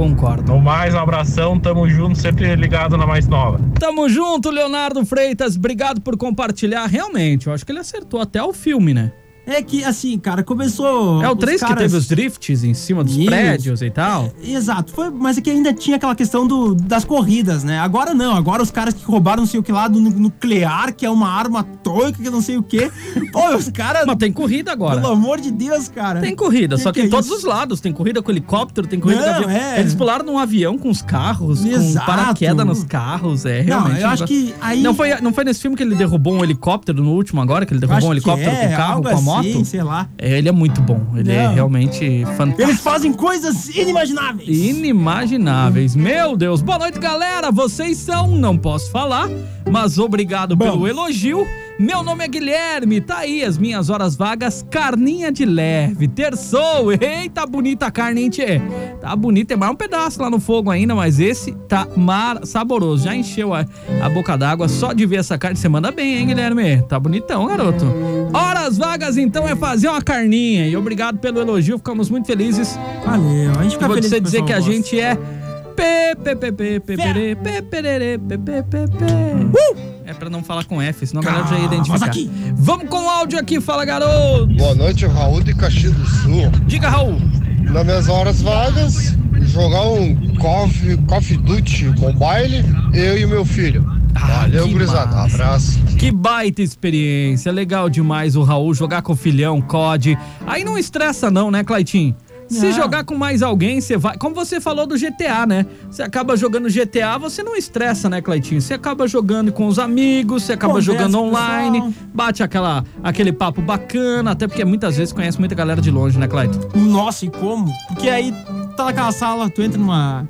Concordo. No mais, um abração, tamo junto, sempre ligado na mais nova. Tamo junto, Leonardo Freitas. Obrigado por compartilhar. Realmente, eu acho que ele acertou até o filme, né? É que, assim, cara, começou. É o os 3 que caras- teve os drifts em cima dos Isso. prédios e tal. Exato, foi, mas é que ainda tinha aquela questão do, das corridas, né? Agora não, agora os caras que roubaram não sei o que lá do nu- nuclear, que é uma arma atômica, que não sei o que. Pô, os caras. Mas tem corrida agora. Pelo amor de Deus, cara. Tem corrida, Que só que, que em é todos isso? os lados. Tem corrida com helicóptero, tem corrida Não, com avião. é. Eles pularam num avião com os carros, Exato. com paraquedas nos carros. É, realmente. eu um acho que aí- Não foi, não foi nesse filme que ele derrubou um helicóptero no último agora? Que ele Eu derrubou um helicóptero que com é, o carro, com a moto? Assim, sei lá. É, ele é muito bom. Ele é Não. realmente fantástico. Eles fazem coisas inimagináveis. Inimagináveis. Meu Deus. Boa noite, galera. Vocês são, não posso falar, mas obrigado pelo elogio. Meu nome é Guilherme, tá aí as minhas horas vagas, carninha de leve, terçou, eita bonita a carne, hein, tchê? Tá bonita, tem mais um pedaço lá no fogo ainda, mas esse tá mar saboroso, já encheu a, a boca d'água só de ver essa carne, você manda bem, hein, Guilherme? Tá bonitão, garoto. Horas vagas, então, é fazer uma carninha, e obrigado pelo elogio, ficamos muito felizes. Valeu, a gente fica Vou feliz você dizer que a gente é P, P, P, P, P, perê, P, pererê, P, P, P, P. É pra não falar com F, senão a galera já ia identificar. aqui. Vamos com o áudio aqui, fala garoto. Boa noite, Raul de Caxias do Sul. Diga, Raul. nas minhas horas vagas, jogar um Coffee, coffee Duty Mobile, eu e meu filho. Valeu, que gurizada. massa. Abraço. Que baita experiência, legal demais o Raul jogar com o filhão, COD. Aí não estressa não, né, Claitinho? Se Não. jogar com mais alguém, você vai. Como você falou do GTA, né? Você acaba jogando GTA, você não estressa, né, Claitinho? Você acaba jogando com os amigos, você acaba Conversa jogando online, pessoal. bate aquela, aquele papo bacana, até porque muitas vezes conhece muita galera de longe, né, Clayton? Nossa, e como? Porque aí tá naquela sala, tu entra numa.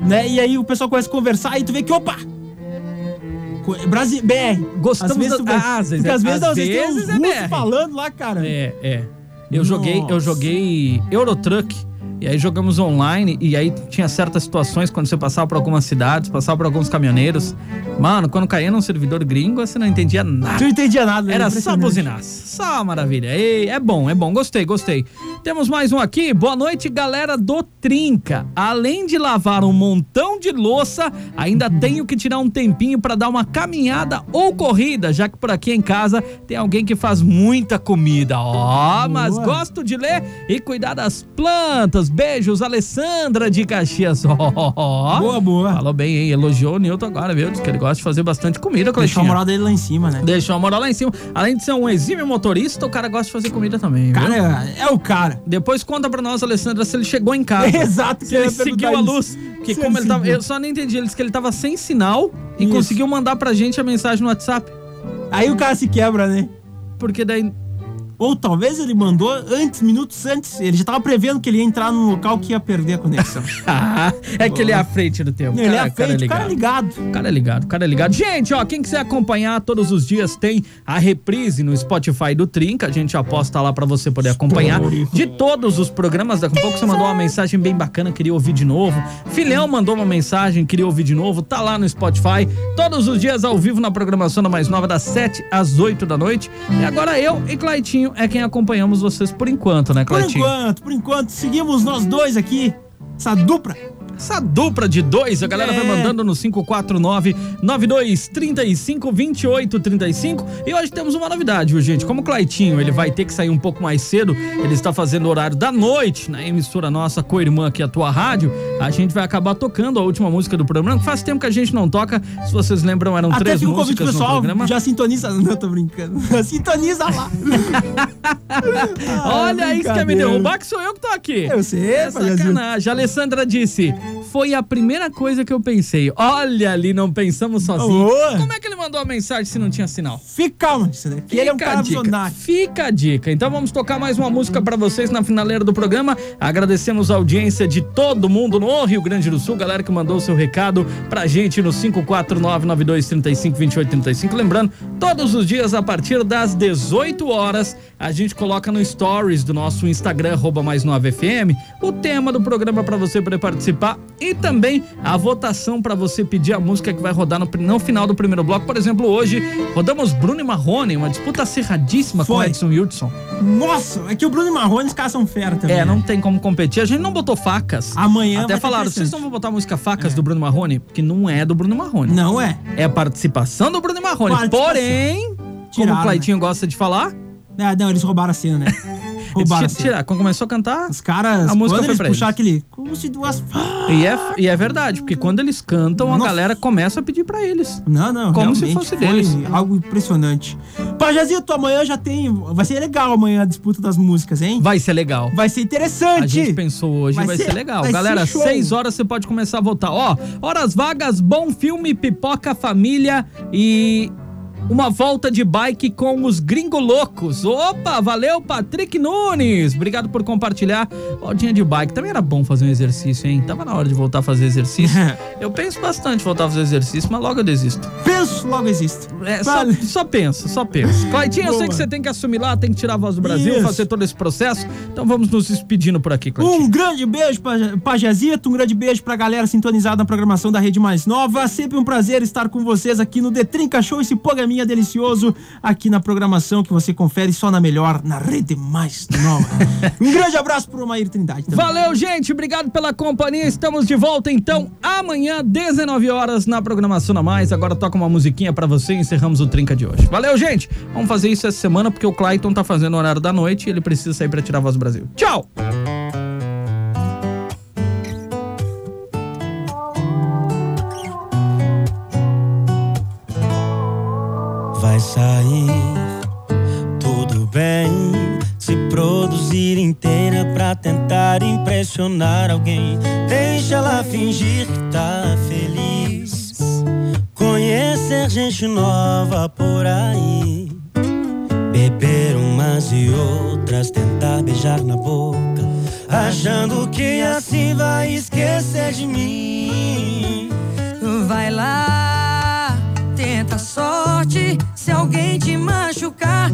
Né? E aí o pessoal começa a conversar e tu vê que, opa! Brasil, BR. Gostamos Às vezes da- Ah, às vezes porque é- às vezes às uns vezes é russos BR. falando lá, cara. É, é. Eu joguei, eu joguei Eurotruck. E aí jogamos online e aí tinha certas situações quando você passava por algumas cidades, passava por alguns caminhoneiros. Mano, quando caía num servidor gringo, você não entendia nada. Tu não entendia nada? Era só buzinaço. Só maravilha. Ei, é bom, é bom. Gostei, gostei. Temos mais um aqui. Boa noite, galera do Trinca. Além de lavar um montão de louça, ainda tenho que tirar um tempinho pra dar uma caminhada ou corrida, já que por aqui em casa tem alguém que faz muita comida. Ó, mas Boa. gosto de ler e cuidar das plantas. Beijos, Alessandra de Caxias. Ó. Boa, boa. Falou bem, hein? Elogiou o Newton agora, viu? Diz que ele gosta de fazer bastante comida, Deixou a Cleitinho. moral dele lá em cima, né? Deixou a moral lá em cima. Além de ser um exímio motorista, o cara gosta de fazer comida também. Cara, viu? é, é o cara. Depois conta pra nós, Alessandra, se ele chegou em casa. Exato, Se ele seguiu a isso. luz. Porque Se como ele ele tava. Eu só não entendi. Ele disse que ele tava sem sinal e Isso. conseguiu mandar pra gente a mensagem no WhatsApp. Aí o cara se quebra, né? Porque daí. Ou talvez ele mandou antes, minutos antes. Ele já tava prevendo que ele ia entrar num local que ia perder a conexão. É que ele é à frente do tempo. ele é Cara, à frente, o cara é ligado. O cara é ligado, o cara é ligado. Gente, ó, quem quiser acompanhar todos os dias tem a reprise no Spotify do Trinca. A gente aposta lá pra você poder acompanhar de todos os programas. Daqui a pouco você mandou uma mensagem bem bacana, queria ouvir de novo. Filhão mandou uma mensagem, queria ouvir de novo. Tá lá no Spotify. Todos os dias ao vivo na programação da Mais Nova, das 7 às 8 da noite. E agora eu e Claitinho é quem acompanhamos vocês por enquanto, né, Por Claitinho? enquanto, por enquanto, seguimos nós dois aqui. Essa dupla. Essa dupla de dois, a galera vai É. mandando no 549 92 35 28 35. E hoje temos uma novidade, viu, gente? Como o Claitinho, ele vai ter que sair um pouco mais cedo, ele está fazendo o horário da noite na emissora nossa co-irmã aqui, a tua rádio. A gente vai acabar tocando a última música do programa, que faz tempo que a gente não toca. Se vocês lembram, eram Até três o convite músicas no pessoal, programa. já sintoniza. Não, tô brincando. Sintoniza lá. Olha Ah, isso que quer me derrubar, que sou eu que tô aqui. Eu sei, é sacanagem. A Alessandra disse: Foi a primeira coisa que eu pensei. Olha ali, não pensamos sozinho. Boa. Como é que ele mandou a mensagem se não tinha sinal? Fica calma, isso daqui. Ele é um cara dica. Fica a dica. Então vamos tocar mais uma música pra vocês na finaleira do programa. Agradecemos a audiência de todo mundo no Rio Grande do Sul, galera que mandou o seu recado pra gente no 54992352835. Lembrando, todos os dias a partir das 18 horas, a gente coloca no stories do nosso Instagram mais 9fm o tema do programa pra você poder participar e também a votação pra você pedir a música que vai rodar no, no final do primeiro bloco. Por exemplo, hoje rodamos Bruno e Marrone, uma disputa acirradíssima com Foi. Edson Hudson. Nossa, é que o Bruno e Marrone, os caras são fera também. É, né? não tem como competir. A gente não botou facas. Amanhã Até falaram, vocês não vão botar a música Facas do Bruno Marrone? Porque não é do Bruno Marrone. Não é. É a participação do Bruno Marrone. Porém, como Tiraram, o Claitinho gosta de falar, Ah, não, eles roubaram a cena, né? roubaram a tiraram. Quando começou a cantar, Os caras, a música foi pra eles. aquele... Como se duas... E é, e é verdade, porque quando eles cantam, a Nossa. galera começa a pedir pra eles. Não, não, Como se fosse foi deles. algo impressionante. Pajazito, amanhã já tem... Vai ser legal amanhã a disputa das músicas, hein? Vai ser legal. Vai ser interessante. A gente pensou hoje, vai, Vai ser, ser- legal. vai Galera, ser. 6 horas você pode começar a votar. Ó, horas vagas, bom filme, pipoca, família e uma volta de bike com os gringo loucos. Opa, valeu, Patrick Nunes. Obrigado por compartilhar. Voltinha de bike. Também era bom fazer um exercício, hein? Tava na hora de voltar a fazer exercício. eu penso bastante em voltar a fazer exercício, mas logo eu desisto. Penso, logo existo. É, só, Vale. só pensa, só pensa. Claitinho, eu sei que você tem que assumir lá, tem que tirar a voz do Brasil, Isso. fazer todo esse processo. Então vamos nos despedindo por aqui, Claitinho. Um grande beijo pra Pajazito, um grande beijo pra galera sintonizada na programação da Rede Mais Nova. Sempre um prazer estar com vocês aqui no Detrinca Show, esse programinha delicioso aqui na programação que você confere só na melhor, na Rede Mais Nova. um grande abraço pro Maír Trindade também. Valeu, gente. Obrigado pela companhia. Estamos de volta, então, amanhã, 19 horas, na programação a mais. Agora toca uma musiquinha pra você e encerramos o Trinca de hoje. Valeu, gente. Vamos fazer isso essa semana porque o Clayton tá fazendo o horário da noite e ele precisa sair pra tirar a voz do Brasil. Tchau! Tentar impressionar alguém. Deixa ela fingir que tá feliz. Conhecer gente nova por aí. Beber umas e outras, tentar beijar na boca. Achando que assim vai esquecer de mim. Vai lá, tenta sorte. Se alguém te machucar,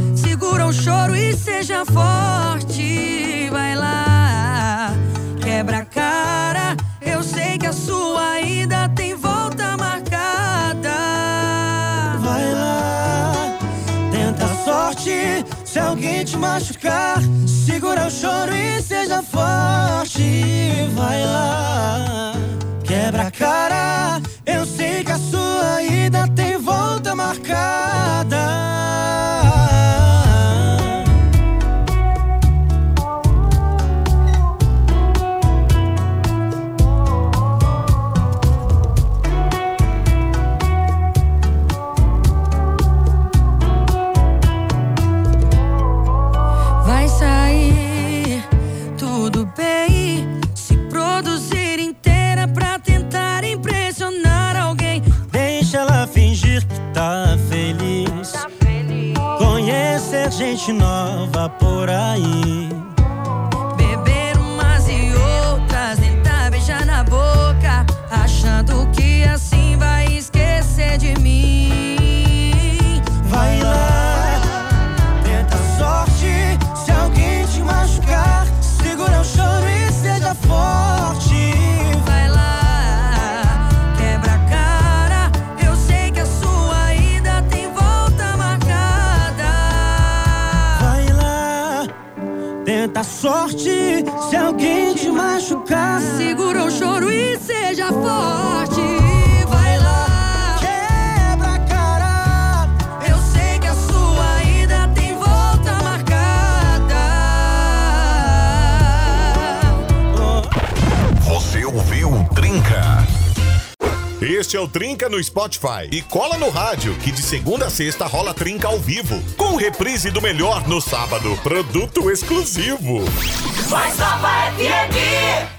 segura o choro e seja forte. Vai lá, quebra a cara. Eu sei que a sua ida tem volta marcada. Vai lá, tenta a sorte. Se alguém te machucar, segura o choro e seja forte. Vai lá, quebra a cara. Eu sei que a sua ida tem volta marcada. Gente nova Trinca no Spotify. E cola no rádio, que de segunda a sexta rola Trinca ao vivo. Com reprise do melhor no sábado. Produto exclusivo. FM!